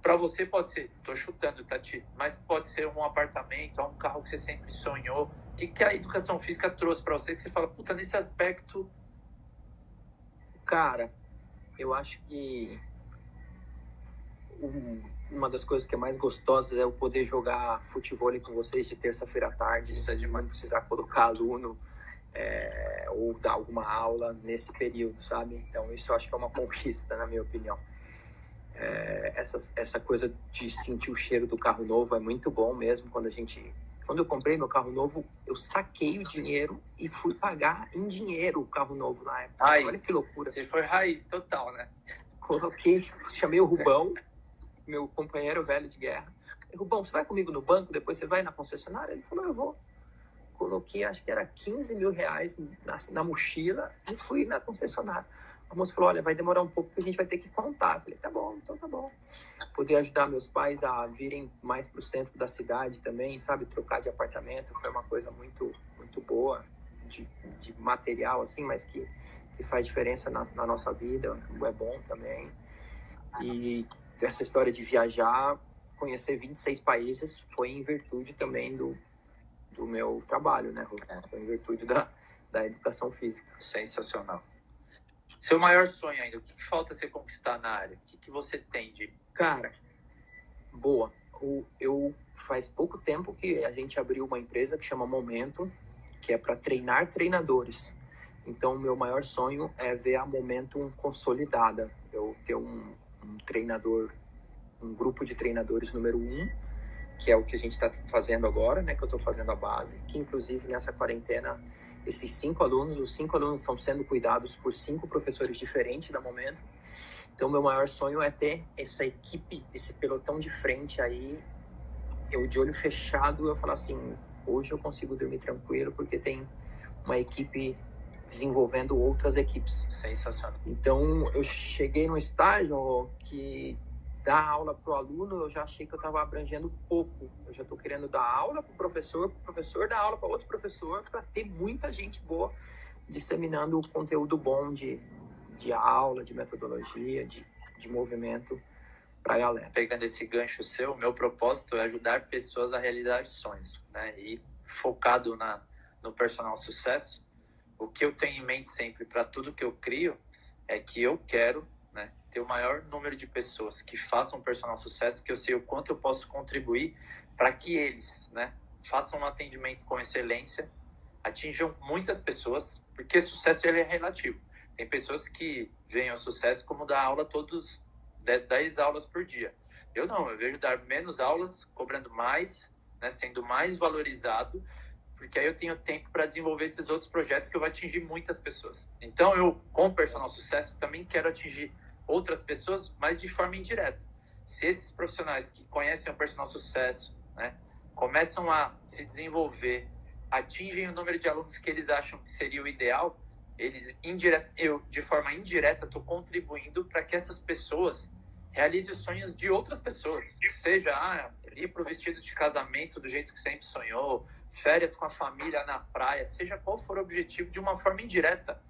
Para você pode ser, estou chutando, Tati, mas pode ser um apartamento, um carro que você sempre sonhou. O que, que a educação física trouxe para você que você fala, puta, nesse aspecto. Cara, eu acho que uma das coisas que é mais gostosas é o poder jogar futebol com vocês de terça-feira à tarde. Isso é de não precisar colocar aluno é, ou dar alguma aula nesse período, sabe? Então, isso eu acho que é uma conquista, na minha opinião. É, essa, essa coisa de sentir o cheiro do carro novo é muito bom mesmo. Quando a gente. Quando eu comprei meu carro novo, eu saquei o dinheiro e fui pagar em dinheiro o carro novo na época. Raiz. Olha que loucura. Você foi raiz total, né? Coloquei, chamei o Rubão meu companheiro velho de guerra. Rubão, você vai comigo no banco, depois você vai na concessionária? Ele falou, eu vou. Coloquei, acho que era 15 mil reais na, na mochila e fui na concessionária. A moça falou, olha, vai demorar um pouco porque a gente vai ter que contar. Eu falei, tá bom, então tá bom. Poder ajudar meus pais a virem mais para o centro da cidade também, sabe? Trocar de apartamento foi uma coisa muito, muito boa, de, de material, assim, mas que, que faz diferença na, na nossa vida, é bom também. E essa história de viajar, conhecer 26 países, foi em virtude também do, do meu trabalho, né, Foi em virtude da, da educação física. Sensacional. Seu maior sonho ainda, o que, que falta você conquistar na área? O que, que você tem de. Cara, boa. O, eu faz pouco tempo que a gente abriu uma empresa que chama Momento, que é para treinar treinadores. Então, meu maior sonho é ver a Momentum consolidada. Eu ter um, um treinador, um grupo de treinadores número um, que é o que a gente está fazendo agora, né? Que eu estou fazendo a base, que inclusive nessa quarentena esses cinco alunos, os cinco alunos estão sendo cuidados por cinco professores diferentes da momento. Então, meu maior sonho é ter essa equipe, esse pelotão de frente aí, eu de olho fechado, eu falar assim, hoje eu consigo dormir tranquilo porque tem uma equipe desenvolvendo outras equipes. Sensacional. Então, eu cheguei num estágio que dar aula para o aluno, eu já achei que eu estava abrangendo pouco. Eu já estou querendo dar aula para o professor, para o professor dar aula para outro professor, para ter muita gente boa disseminando o conteúdo bom de, de aula, de metodologia, de, de movimento para a galera. Pegando esse gancho seu, meu propósito é ajudar pessoas a realizar sonhos, né? E focado na, no personal sucesso, o que eu tenho em mente sempre para tudo que eu crio é que eu quero né, ter o maior número de pessoas que façam personal sucesso, que eu sei o quanto eu posso contribuir para que eles né, façam um atendimento com excelência, atinjam muitas pessoas, porque sucesso ele é relativo. Tem pessoas que veem o sucesso como dar aula todos 10 aulas por dia. Eu não, eu vejo dar menos aulas, cobrando mais, né, sendo mais valorizado, porque aí eu tenho tempo para desenvolver esses outros projetos que eu vou atingir muitas pessoas. Então, eu, com o personal sucesso, também quero atingir outras pessoas, mas de forma indireta. Se esses profissionais que conhecem o personal sucesso, né, começam a se desenvolver, atingem o número de alunos que eles acham que seria o ideal, eles indireta, eu de forma indireta estou contribuindo para que essas pessoas realizem os sonhos de outras pessoas, seja ah, ir para o vestido de casamento do jeito que sempre sonhou, férias com a família na praia, seja qual for o objetivo, de uma forma indireta.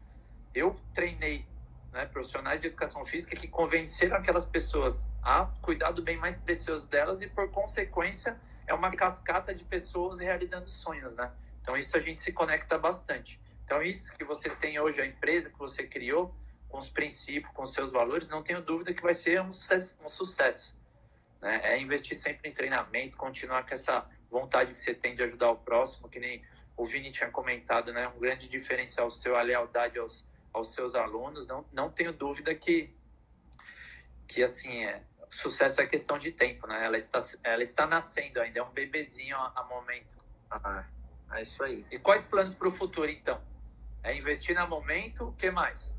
Eu treinei né, profissionais de educação física que convenceram aquelas pessoas a cuidar do bem mais precioso delas e, por consequência, é uma cascata de pessoas realizando sonhos, né? Então isso a gente se conecta bastante. Então isso que você tem hoje, a empresa que você criou, com os princípios, com os seus valores, não tenho dúvida que vai ser um sucesso. Um sucesso né? É investir sempre em treinamento, continuar com essa vontade que você tem de ajudar o próximo, que nem o Vini tinha comentado, né? Um grande diferencial seu, a lealdade aos, aos seus alunos. Não, não tenho dúvida que, que assim, é, sucesso é questão de tempo, né? Ela está, ela está nascendo ainda, é um bebezinho a, a momento. Ah, é isso aí. E quais planos para o futuro, então? É investir no momento, o que mais?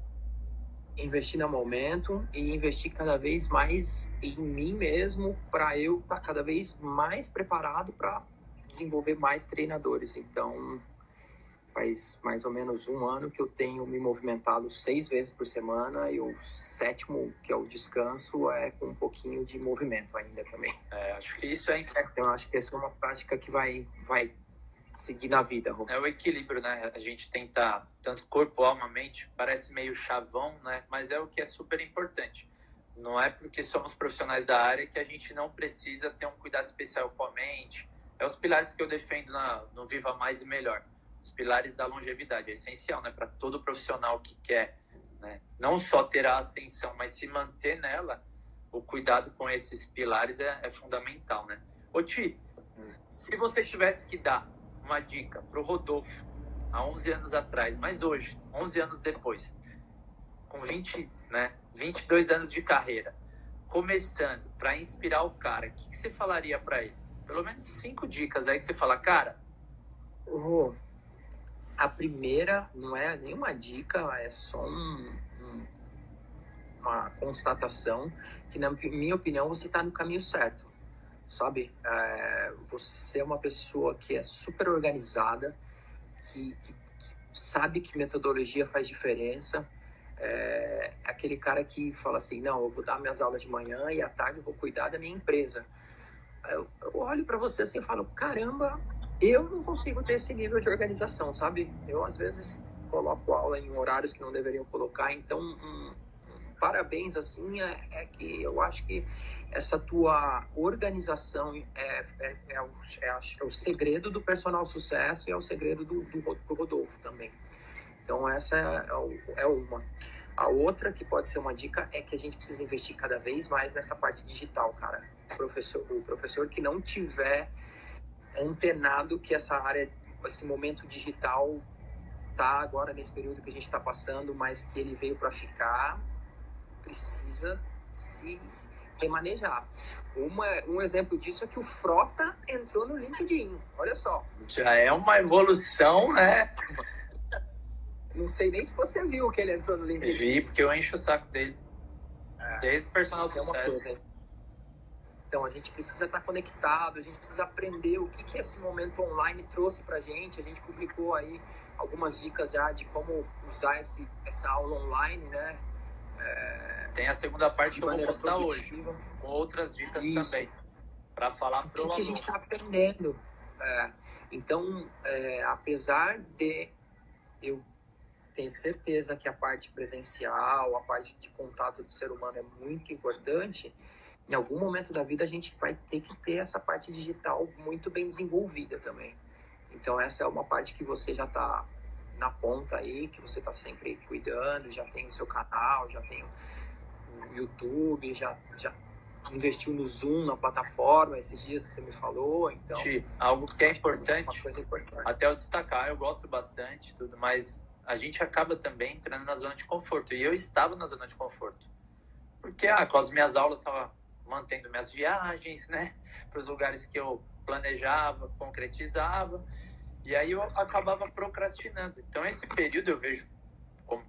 Investir no momento e investir cada vez mais em mim mesmo para eu estar tá cada vez mais preparado para desenvolver mais treinadores. Então, faz mais ou menos um ano que eu tenho me movimentado seis vezes por semana e o sétimo, que é o descanso, é com um pouquinho de movimento ainda também. É, acho que isso é. Então, acho que essa é uma prática que vai, vai seguir na vida. Rô. É o equilíbrio, né? A gente tenta tanto corpo, alma, mente, parece meio chavão, né? Mas é o que é super importante. Não é porque somos profissionais da área que a gente não precisa ter um cuidado especial com a mente. É os pilares que eu defendo na, no Viva Mais e Melhor os pilares da longevidade. É essencial, né? Para todo profissional que quer, né? Não só ter a ascensão, mas se manter nela, o cuidado com esses pilares é, é fundamental, né? Ô Ti, se você tivesse que dar uma dica para o Rodolfo, há 11 anos atrás, mas hoje, 11 anos depois, com 20, né, 22 anos de carreira, começando para inspirar o cara, o que, que você falaria para ele? Pelo menos cinco dicas aí que você fala, cara. Oh, a primeira não é nenhuma dica, é só um, um, uma constatação que, na minha opinião, você está no caminho certo, sabe? É, você é uma pessoa que é super organizada, que, que, que sabe que metodologia faz diferença, é, é aquele cara que fala assim, não, eu vou dar minhas aulas de manhã e à tarde eu vou cuidar da minha empresa. Eu, eu olho para você assim e falo, caramba, eu não consigo ter esse nível de organização, sabe? Eu, às vezes, coloco aula em horários que não deveriam colocar, então, um, parabéns, assim, é, é, que eu acho que essa tua organização é, é, é, o, é, é o segredo do personal sucesso e é o segredo do, do, do Rodolfo também. Então, essa é, é uma. A outra que pode ser uma dica é que a gente precisa investir cada vez mais nessa parte digital, cara. O professor, o professor que não tiver antenado que essa área, esse momento digital tá agora nesse período que a gente está passando, mas que ele veio para ficar, precisa se remanejar. Uma, um exemplo disso é que o Frota entrou no LinkedIn. Olha só. Já é uma evolução, né? Não sei nem se você viu que ele entrou no LinkedIn. Vi, porque eu encho o saco dele. É, Desde o personal sucesso. É uma coisa, então, a gente precisa estar conectado, a gente precisa aprender o que, que esse momento online trouxe para a gente. A gente publicou aí algumas dicas já de como usar esse, essa aula online, né? É, Tem a segunda parte que eu vou postar hoje, com outras dicas Isso. também, para falar para o que, que a gente está aprendendo. É, então, é, apesar de eu ter certeza que a parte presencial, a parte de contato do ser humano é muito importante, em algum momento da vida a gente vai ter que ter essa parte digital muito bem desenvolvida também. Então essa é uma parte que você já está na ponta aí, que você está sempre cuidando, já tem o seu canal, já tem o YouTube, já, já investiu no Zoom, na plataforma, esses dias que você me falou, então... algo que é importante, importante, até eu destacar, eu gosto bastante, tudo, mas a gente acaba também entrando na zona de conforto, e eu estava na zona de conforto, porque ah, com as minhas aulas estava mantendo minhas viagens, né, para os lugares que eu planejava, concretizava, e aí eu acabava procrastinando. Então esse período eu vejo como,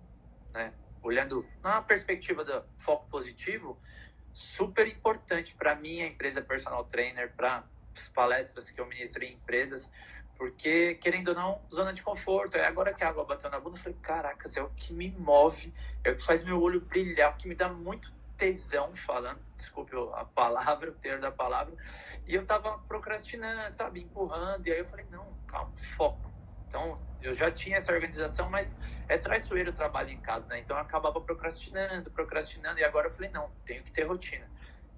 né, olhando na perspectiva do foco positivo, super importante para mim a empresa personal trainer, para as palestras que eu ministro em empresas, porque, querendo ou não, zona de conforto. É agora que a água bateu na bunda, eu falei, caracas, é o que me move, é o que faz meu olho brilhar, o que me dá muito tesão falando, desculpe a palavra, o termo da palavra, e eu tava procrastinando, sabe, empurrando, e aí eu falei, não, calma, foco. Então, eu já tinha essa organização, mas é traiçoeiro o trabalho em casa, né? Então, eu acabava procrastinando, procrastinando, e agora eu falei, não, tenho que ter rotina.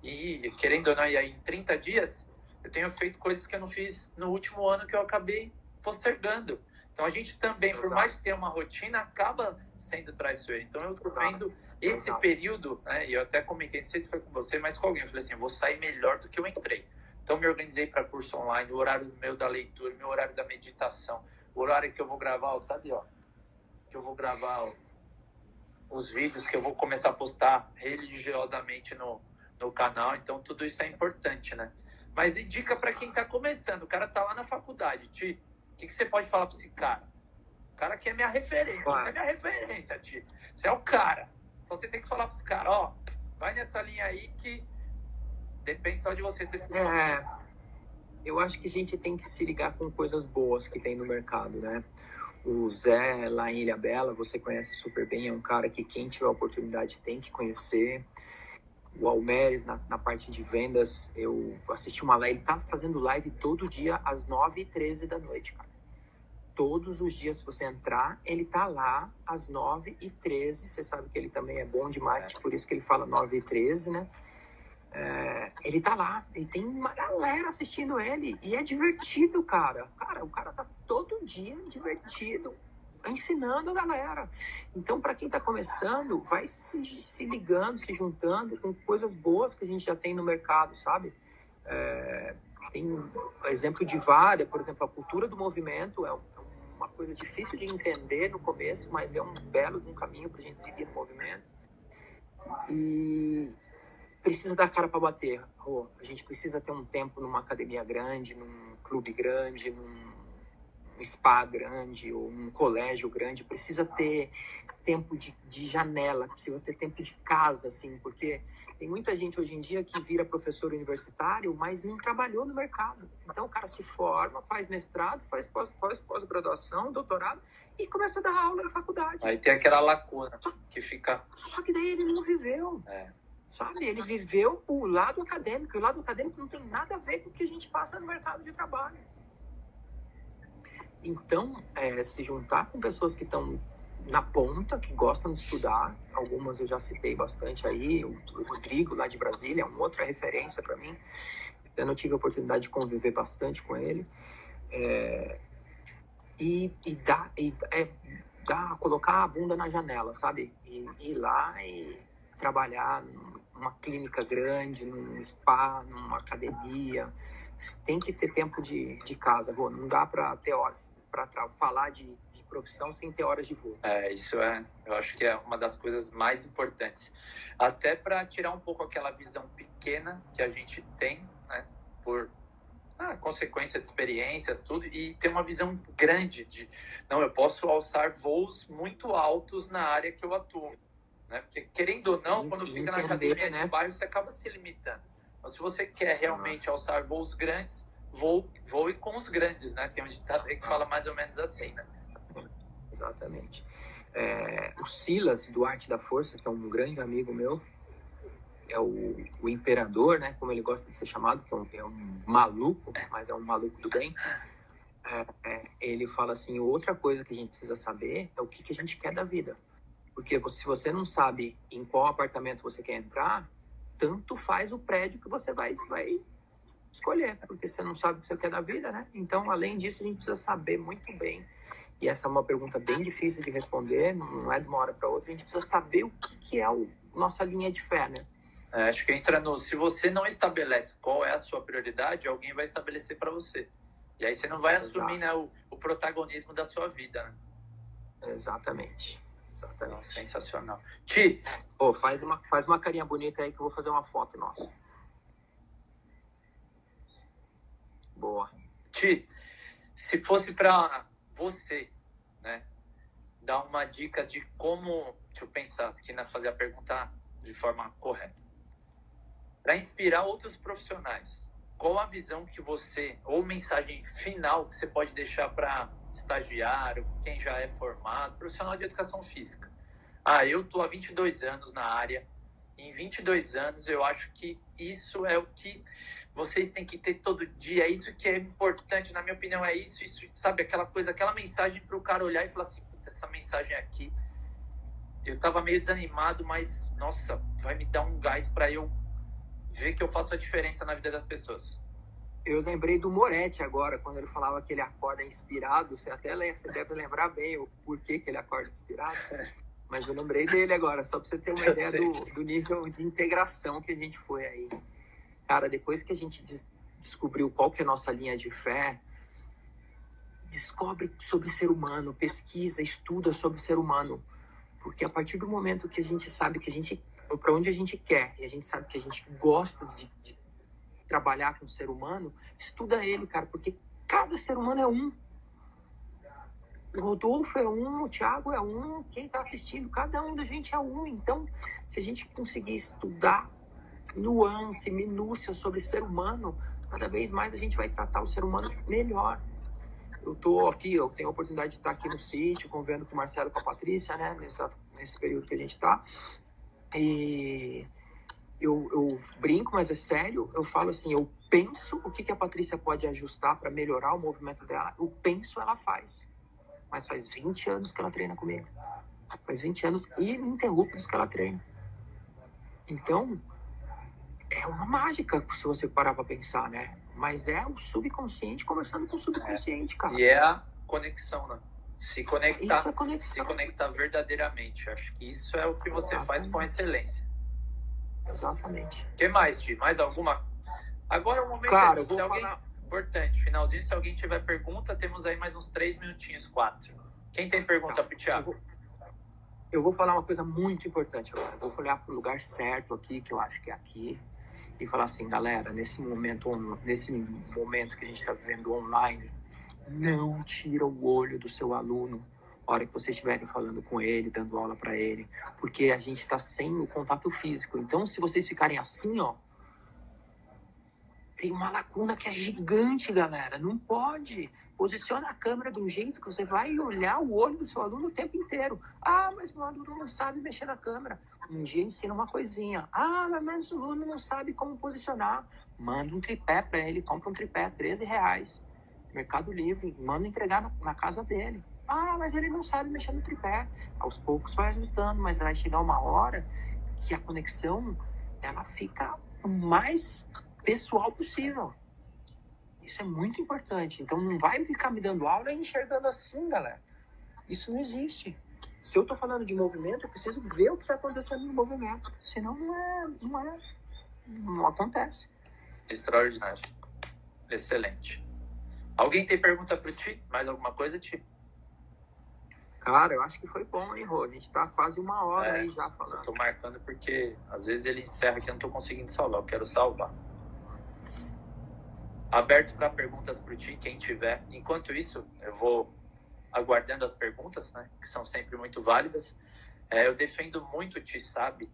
E, querendo ou não, e aí em 30 dias, Eu tenho feito coisas que eu não fiz no último ano que eu acabei postergando. Então a gente também, Exato. por mais que tenha uma rotina, acaba sendo traiçoeiro. Então eu tô vendo esse período, né? E eu até comentei, não sei se foi com você, mas com alguém. Eu falei assim: eu vou sair melhor do que eu entrei. Então me organizei para curso online, o horário meu da leitura, meu horário da meditação, o horário que eu vou gravar, sabe, ó, que eu vou gravar ó, os vídeos que eu vou começar a postar religiosamente no, no canal. Então tudo isso é importante, né? Mas e dica para quem está começando, o cara tá lá na faculdade, Ti, o que, que você pode falar para esse cara? O cara que é minha referência, claro. você é minha referência, Ti. Você é o cara. Então você tem que falar para esse cara, ó, vai nessa linha aí que depende só de você ter. É, eu acho que a gente tem que se ligar com coisas boas que tem no mercado, né? O Zé, lá em Ilha Bela, você conhece super bem, é um cara que quem tiver oportunidade tem que conhecer. O Almeres, na, na parte de vendas, eu assisti uma live, ele tá fazendo live todo dia às 9h13 da noite, cara todos os dias, se você entrar, ele tá lá às 9h13. Você sabe que ele também é bom de marketing, por isso que ele fala 9h13, né? É, ele tá lá, ele tem uma galera assistindo ele e é divertido, cara. Cara, o cara tá todo dia divertido, ensinando a galera. Então, para quem tá começando, vai se, se ligando, se juntando com coisas boas que a gente já tem no mercado, sabe? É, tem exemplo de várias, por exemplo, a cultura do movimento é, uma coisa difícil de entender no começo, mas é um belo um caminho para a gente seguir no movimento. E precisa dar cara para bater. Oh, a gente precisa ter um tempo numa academia grande, num clube grande, num um spa grande ou um colégio grande, precisa ter tempo de, de janela, precisa ter tempo de casa, assim, porque tem muita gente hoje em dia que vira professor universitário, mas não trabalhou no mercado. Então o cara se forma, faz mestrado, faz pós-graduação, pós, doutorado e começa a dar aula na faculdade. Aí tem aquela lacuna só, que fica. Só que daí ele não viveu. É. Sabe? Ele viveu o lado acadêmico. E o lado acadêmico não tem nada a ver com o que a gente passa no mercado de trabalho. Então, é, se juntar com pessoas que estão na ponta, que gostam de estudar, algumas eu já citei bastante aí, o, Rodrigo lá de Brasília é uma outra referência para mim, eu não tive a oportunidade de conviver bastante com ele, é, e, e, dá, e é, dá, colocar a bunda na janela, sabe? E, ir lá e trabalhar numa clínica grande, num spa, numa academia, tem que ter tempo de, de casa, Rô. Não dá para ter horas para falar de, de, profissão sem ter horas de voo. É, isso é, eu acho que é uma das coisas mais importantes. Até para tirar um pouco aquela visão pequena que a gente tem, né, por ah, consequência de experiências, tudo, e ter uma visão grande de, não, eu posso alçar voos muito altos na área que eu atuo. Né? Porque, querendo ou não, quando fica na academia né? de bairro, você acaba se limitando. Então, se você quer realmente alçar voos grandes, voe, voe com os grandes, né? Tem um ditado aí que fala mais ou menos assim, né? Exatamente. É, o Silas, do Arte da Força, que é um grande amigo meu, é o, o imperador, né? Como ele gosta de ser chamado, que é um, é um maluco, mas é um maluco do bem. É, é, ele fala assim, outra coisa que a gente precisa saber é o que, que a gente quer da vida. Porque se você não sabe em qual apartamento você quer entrar, tanto faz o prédio que você vai, vai escolher, porque você não sabe o que você quer da vida, né? Então, além disso, a gente precisa saber muito bem. E essa é uma pergunta bem difícil de responder, não é de uma hora para outra. A gente precisa saber o que, que é a nossa linha de fé, né? É, acho que entra no. Se você não estabelece qual é a sua prioridade, alguém vai estabelecer para você. E aí você não vai Exato. assumir né, o, o, protagonismo da sua vida, né? Exatamente. Exatamente. Nossa, sensacional. Ti! Oh, faz, uma, faz uma carinha bonita aí que eu vou fazer uma foto nossa. Boa. Ti, se fosse para você, né, dar uma dica de como, deixa eu pensar aqui na fazer a pergunta de forma correta. Para inspirar outros profissionais, qual a visão que você, ou mensagem final que você pode deixar para estagiário, quem já é formado, profissional de educação física? Ah, eu estou há 22 anos na área. Em 22 anos, eu acho que isso é o que vocês têm que ter todo dia, é isso que é importante, na minha opinião, é isso, isso, sabe, aquela coisa, aquela mensagem para o cara olhar e falar assim, essa mensagem aqui, eu estava meio desanimado, mas, nossa, vai me dar um gás para eu ver que eu faço a diferença na vida das pessoas. Eu lembrei do Moretti agora, quando ele falava que ele acorda inspirado. Você até você deve lembrar bem o porquê que ele acorda inspirado. Mas eu lembrei dele agora, só para você ter uma eu ideia do, do, nível de integração que a gente foi aí. Cara, depois que a gente des descobriu qual que é a nossa linha de fé, descobre sobre ser humano, pesquisa, estuda sobre ser humano. Porque a partir do momento que a gente sabe que a gente para onde a gente quer e a gente sabe que a gente gosta de, de trabalhar com o ser humano, estuda ele, cara, porque cada ser humano é um. Rodolfo é um, o Thiago é um, quem está assistindo, cada um da gente é um. Então, se a gente conseguir estudar nuance, minúcia sobre ser humano, cada vez mais a gente vai tratar o ser humano melhor. Eu tô aqui, eu tenho a oportunidade de estar aqui no sítio, convivendo com o Marcelo com a Patrícia, né, nessa, nesse período que a gente está. E eu, eu brinco, mas é sério, eu falo assim, eu penso o que, que a Patrícia pode ajustar para melhorar o movimento dela, eu penso, ela faz mas faz 20 anos que ela treina comigo. Faz 20 anos ininterruptos que ela treina. Então, é uma mágica se você parar pra pensar, né? Mas é o subconsciente conversando com o subconsciente, é. cara. E é a conexão, né? Se conectar, é conexão. se conectar verdadeiramente. Acho que isso é o que você Exatamente. faz com excelência. Exatamente. O que mais, Ti? Mais alguma? Agora é o momento. Claro, se alguém... Falar Importante, finalzinho, se alguém tiver pergunta, temos aí mais uns três minutinhos, quatro. Quem tem pergunta para o Thiago? Eu vou, falar uma coisa muito importante agora. Eu vou olhar para o lugar certo aqui, que eu acho que é aqui, e falar assim, galera, nesse momento, nesse momento que a gente está vivendo online, não tira o olho do seu aluno hora que vocês estiverem falando com ele, dando aula para ele, porque a gente está sem o contato físico. Então, se vocês ficarem assim, ó, tem uma lacuna que é gigante, galera. Não pode. Posiciona a câmera de um jeito que você vai olhar o olho do seu aluno o tempo inteiro. Ah, mas meu aluno não sabe mexer na câmera. Um dia ensina uma coisinha. Ah, mas o aluno não sabe como posicionar. Manda um tripé para ele, compra um tripé, 13 reais. Mercado Livre, manda entregar na, na casa dele. Ah, mas ele não sabe mexer no tripé. Aos poucos vai ajustando, mas vai chegar uma hora que a conexão ela fica mais pessoal possível. Isso é muito importante. Então não vai ficar me dando aula e enxergando assim, galera. Isso não existe. Se eu estou falando de movimento, eu preciso ver o que está acontecendo no movimento. Senão não é, não é, não acontece. Extraordinário. Excelente. Alguém tem pergunta para ti? Mais alguma coisa, Ti? Cara, eu acho que foi bom, hein, Rô? A gente tá quase uma hora é, aí já falando. Eu tô marcando porque às vezes ele encerra que eu não tô conseguindo salvar. Eu quero salvar aberto para perguntas para ti, quem tiver. Enquanto isso, eu vou aguardando as perguntas, né, que são sempre muito válidas. É, eu defendo muito, te sabe,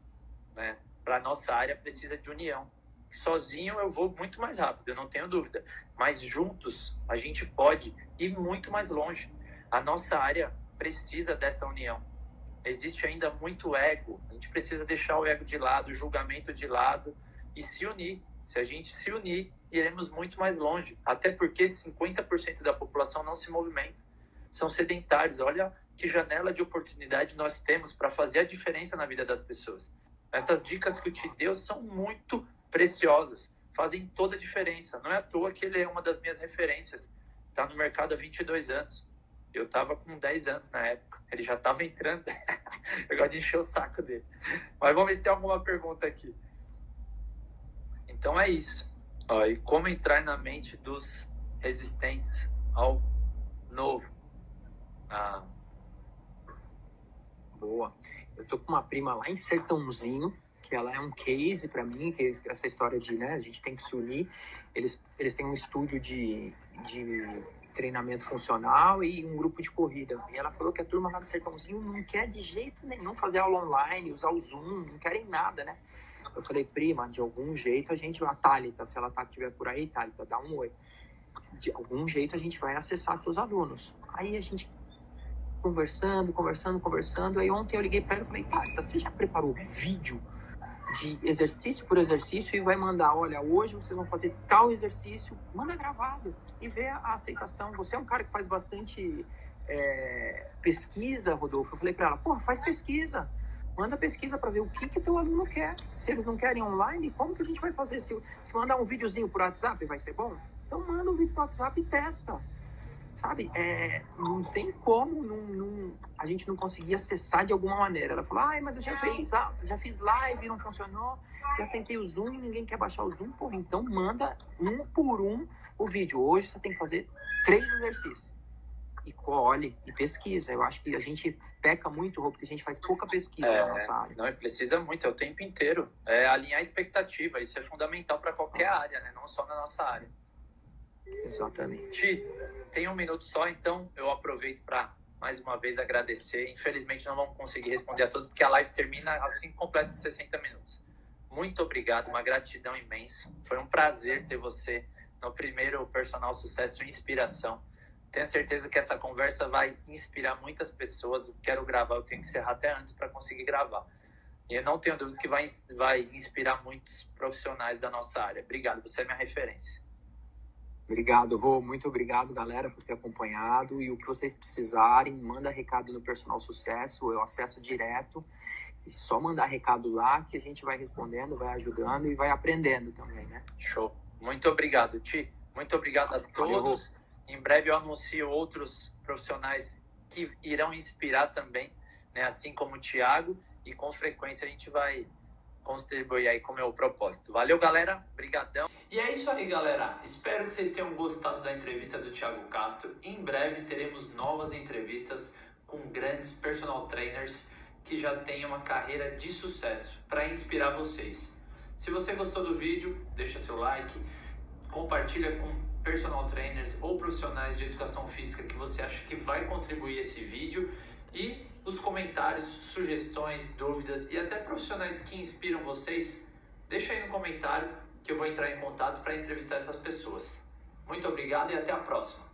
né, para nossa área precisa de união. Sozinho eu vou muito mais rápido, eu não tenho dúvida. Mas juntos a gente pode ir muito mais longe. A nossa área precisa dessa união. Existe ainda muito ego. A gente precisa deixar o ego de lado, o julgamento de lado e se unir. Se a gente se unir, iremos muito mais longe. Até porque 50% da população não se movimenta. São sedentários. Olha que janela de oportunidade nós temos para fazer a diferença na vida das pessoas. Essas dicas que eu te deu são muito preciosas, fazem toda a diferença. Não é à toa que ele é uma das minhas referências. Está no mercado há 22 anos. Eu estava com 10 anos na época. Ele já estava entrando. eu gosto de encher o saco dele. Mas vamos ver se tem alguma pergunta aqui. Então é isso. Ó, e como entrar na mente dos resistentes ao novo? Ah. Boa. Eu tô com uma prima lá em Sertãozinho, que ela é um case para mim, que essa história de, né, a gente tem que se unir. Eles, eles têm um estúdio de, de treinamento funcional e um grupo de corrida. E ela falou que a turma lá do Sertãozinho não quer de jeito nenhum fazer aula online, usar o Zoom, não querem nada, né? Eu falei, prima, de algum jeito a gente, a Thalita, se ela tá, estiver por aí, Thalita, dá um oi. De algum jeito a gente vai acessar seus alunos. Aí a gente conversando, conversando, conversando. Aí ontem eu liguei para ela e falei, Thalita, você já preparou vídeo de exercício por exercício e vai mandar, olha, hoje vocês vão fazer tal exercício, manda gravado e vê a aceitação. Você é um cara que faz bastante é, pesquisa, Rodolfo. Eu falei para ela, porra, faz pesquisa Manda pesquisa para ver o que que teu aluno quer. Se eles não querem online, como que a gente vai fazer? Se, se mandar um videozinho por WhatsApp, vai ser bom? Então manda um vídeo por WhatsApp e testa. Sabe? É, não tem como não, não, a gente não conseguir acessar de alguma maneira. Ela falou, ai, mas eu já fiz, já fiz live, não funcionou. Já tentei o Zoom e ninguém quer baixar o Zoom. Porra, então manda um por um o vídeo. Hoje você tem que fazer três exercícios e colhe e pesquisa. Eu acho que a gente peca muito, porque a gente faz pouca pesquisa é, nessa área. Não, precisa muito, é o tempo inteiro. É alinhar a expectativa, isso é fundamental para qualquer área, né? não só na nossa área. Exatamente. Ti, tem um minuto só, então eu aproveito para mais uma vez agradecer. Infelizmente não vamos conseguir responder a todos, porque a live termina assim completa 60 minutos. Muito obrigado, uma gratidão imensa. Foi um prazer ter você no primeiro Personal Sucesso e Inspiração. Tenho certeza que essa conversa vai inspirar muitas pessoas. Quero gravar, eu tenho que encerrar até antes para conseguir gravar. E eu não tenho dúvida que vai, vai inspirar muitos profissionais da nossa área. Obrigado, você é minha referência. Obrigado, Rô. Muito obrigado, galera, por ter acompanhado. E o que vocês precisarem, manda recado no Personal Sucesso, eu acesso direto. E só mandar recado lá que a gente vai respondendo, vai ajudando e vai aprendendo também, né? Show. Muito obrigado, Ti. Muito obrigado a todos. Valeu, em breve eu anuncio outros profissionais que irão inspirar também, né? assim como o Thiago, e com frequência a gente vai contribuir aí com o meu propósito. Valeu, galera. Obrigadão. E é isso aí, galera. Espero que vocês tenham gostado da entrevista do Thiago Castro. Em breve teremos novas entrevistas com grandes personal trainers que já têm uma carreira de sucesso para inspirar vocês. Se você gostou do vídeo, deixa seu like, compartilha com personal trainers ou profissionais de educação física que você acha que vai contribuir esse vídeo e os comentários, sugestões, dúvidas e até profissionais que inspiram vocês, deixa aí no comentário que eu vou entrar em contato para entrevistar essas pessoas. Muito obrigado e até a próxima.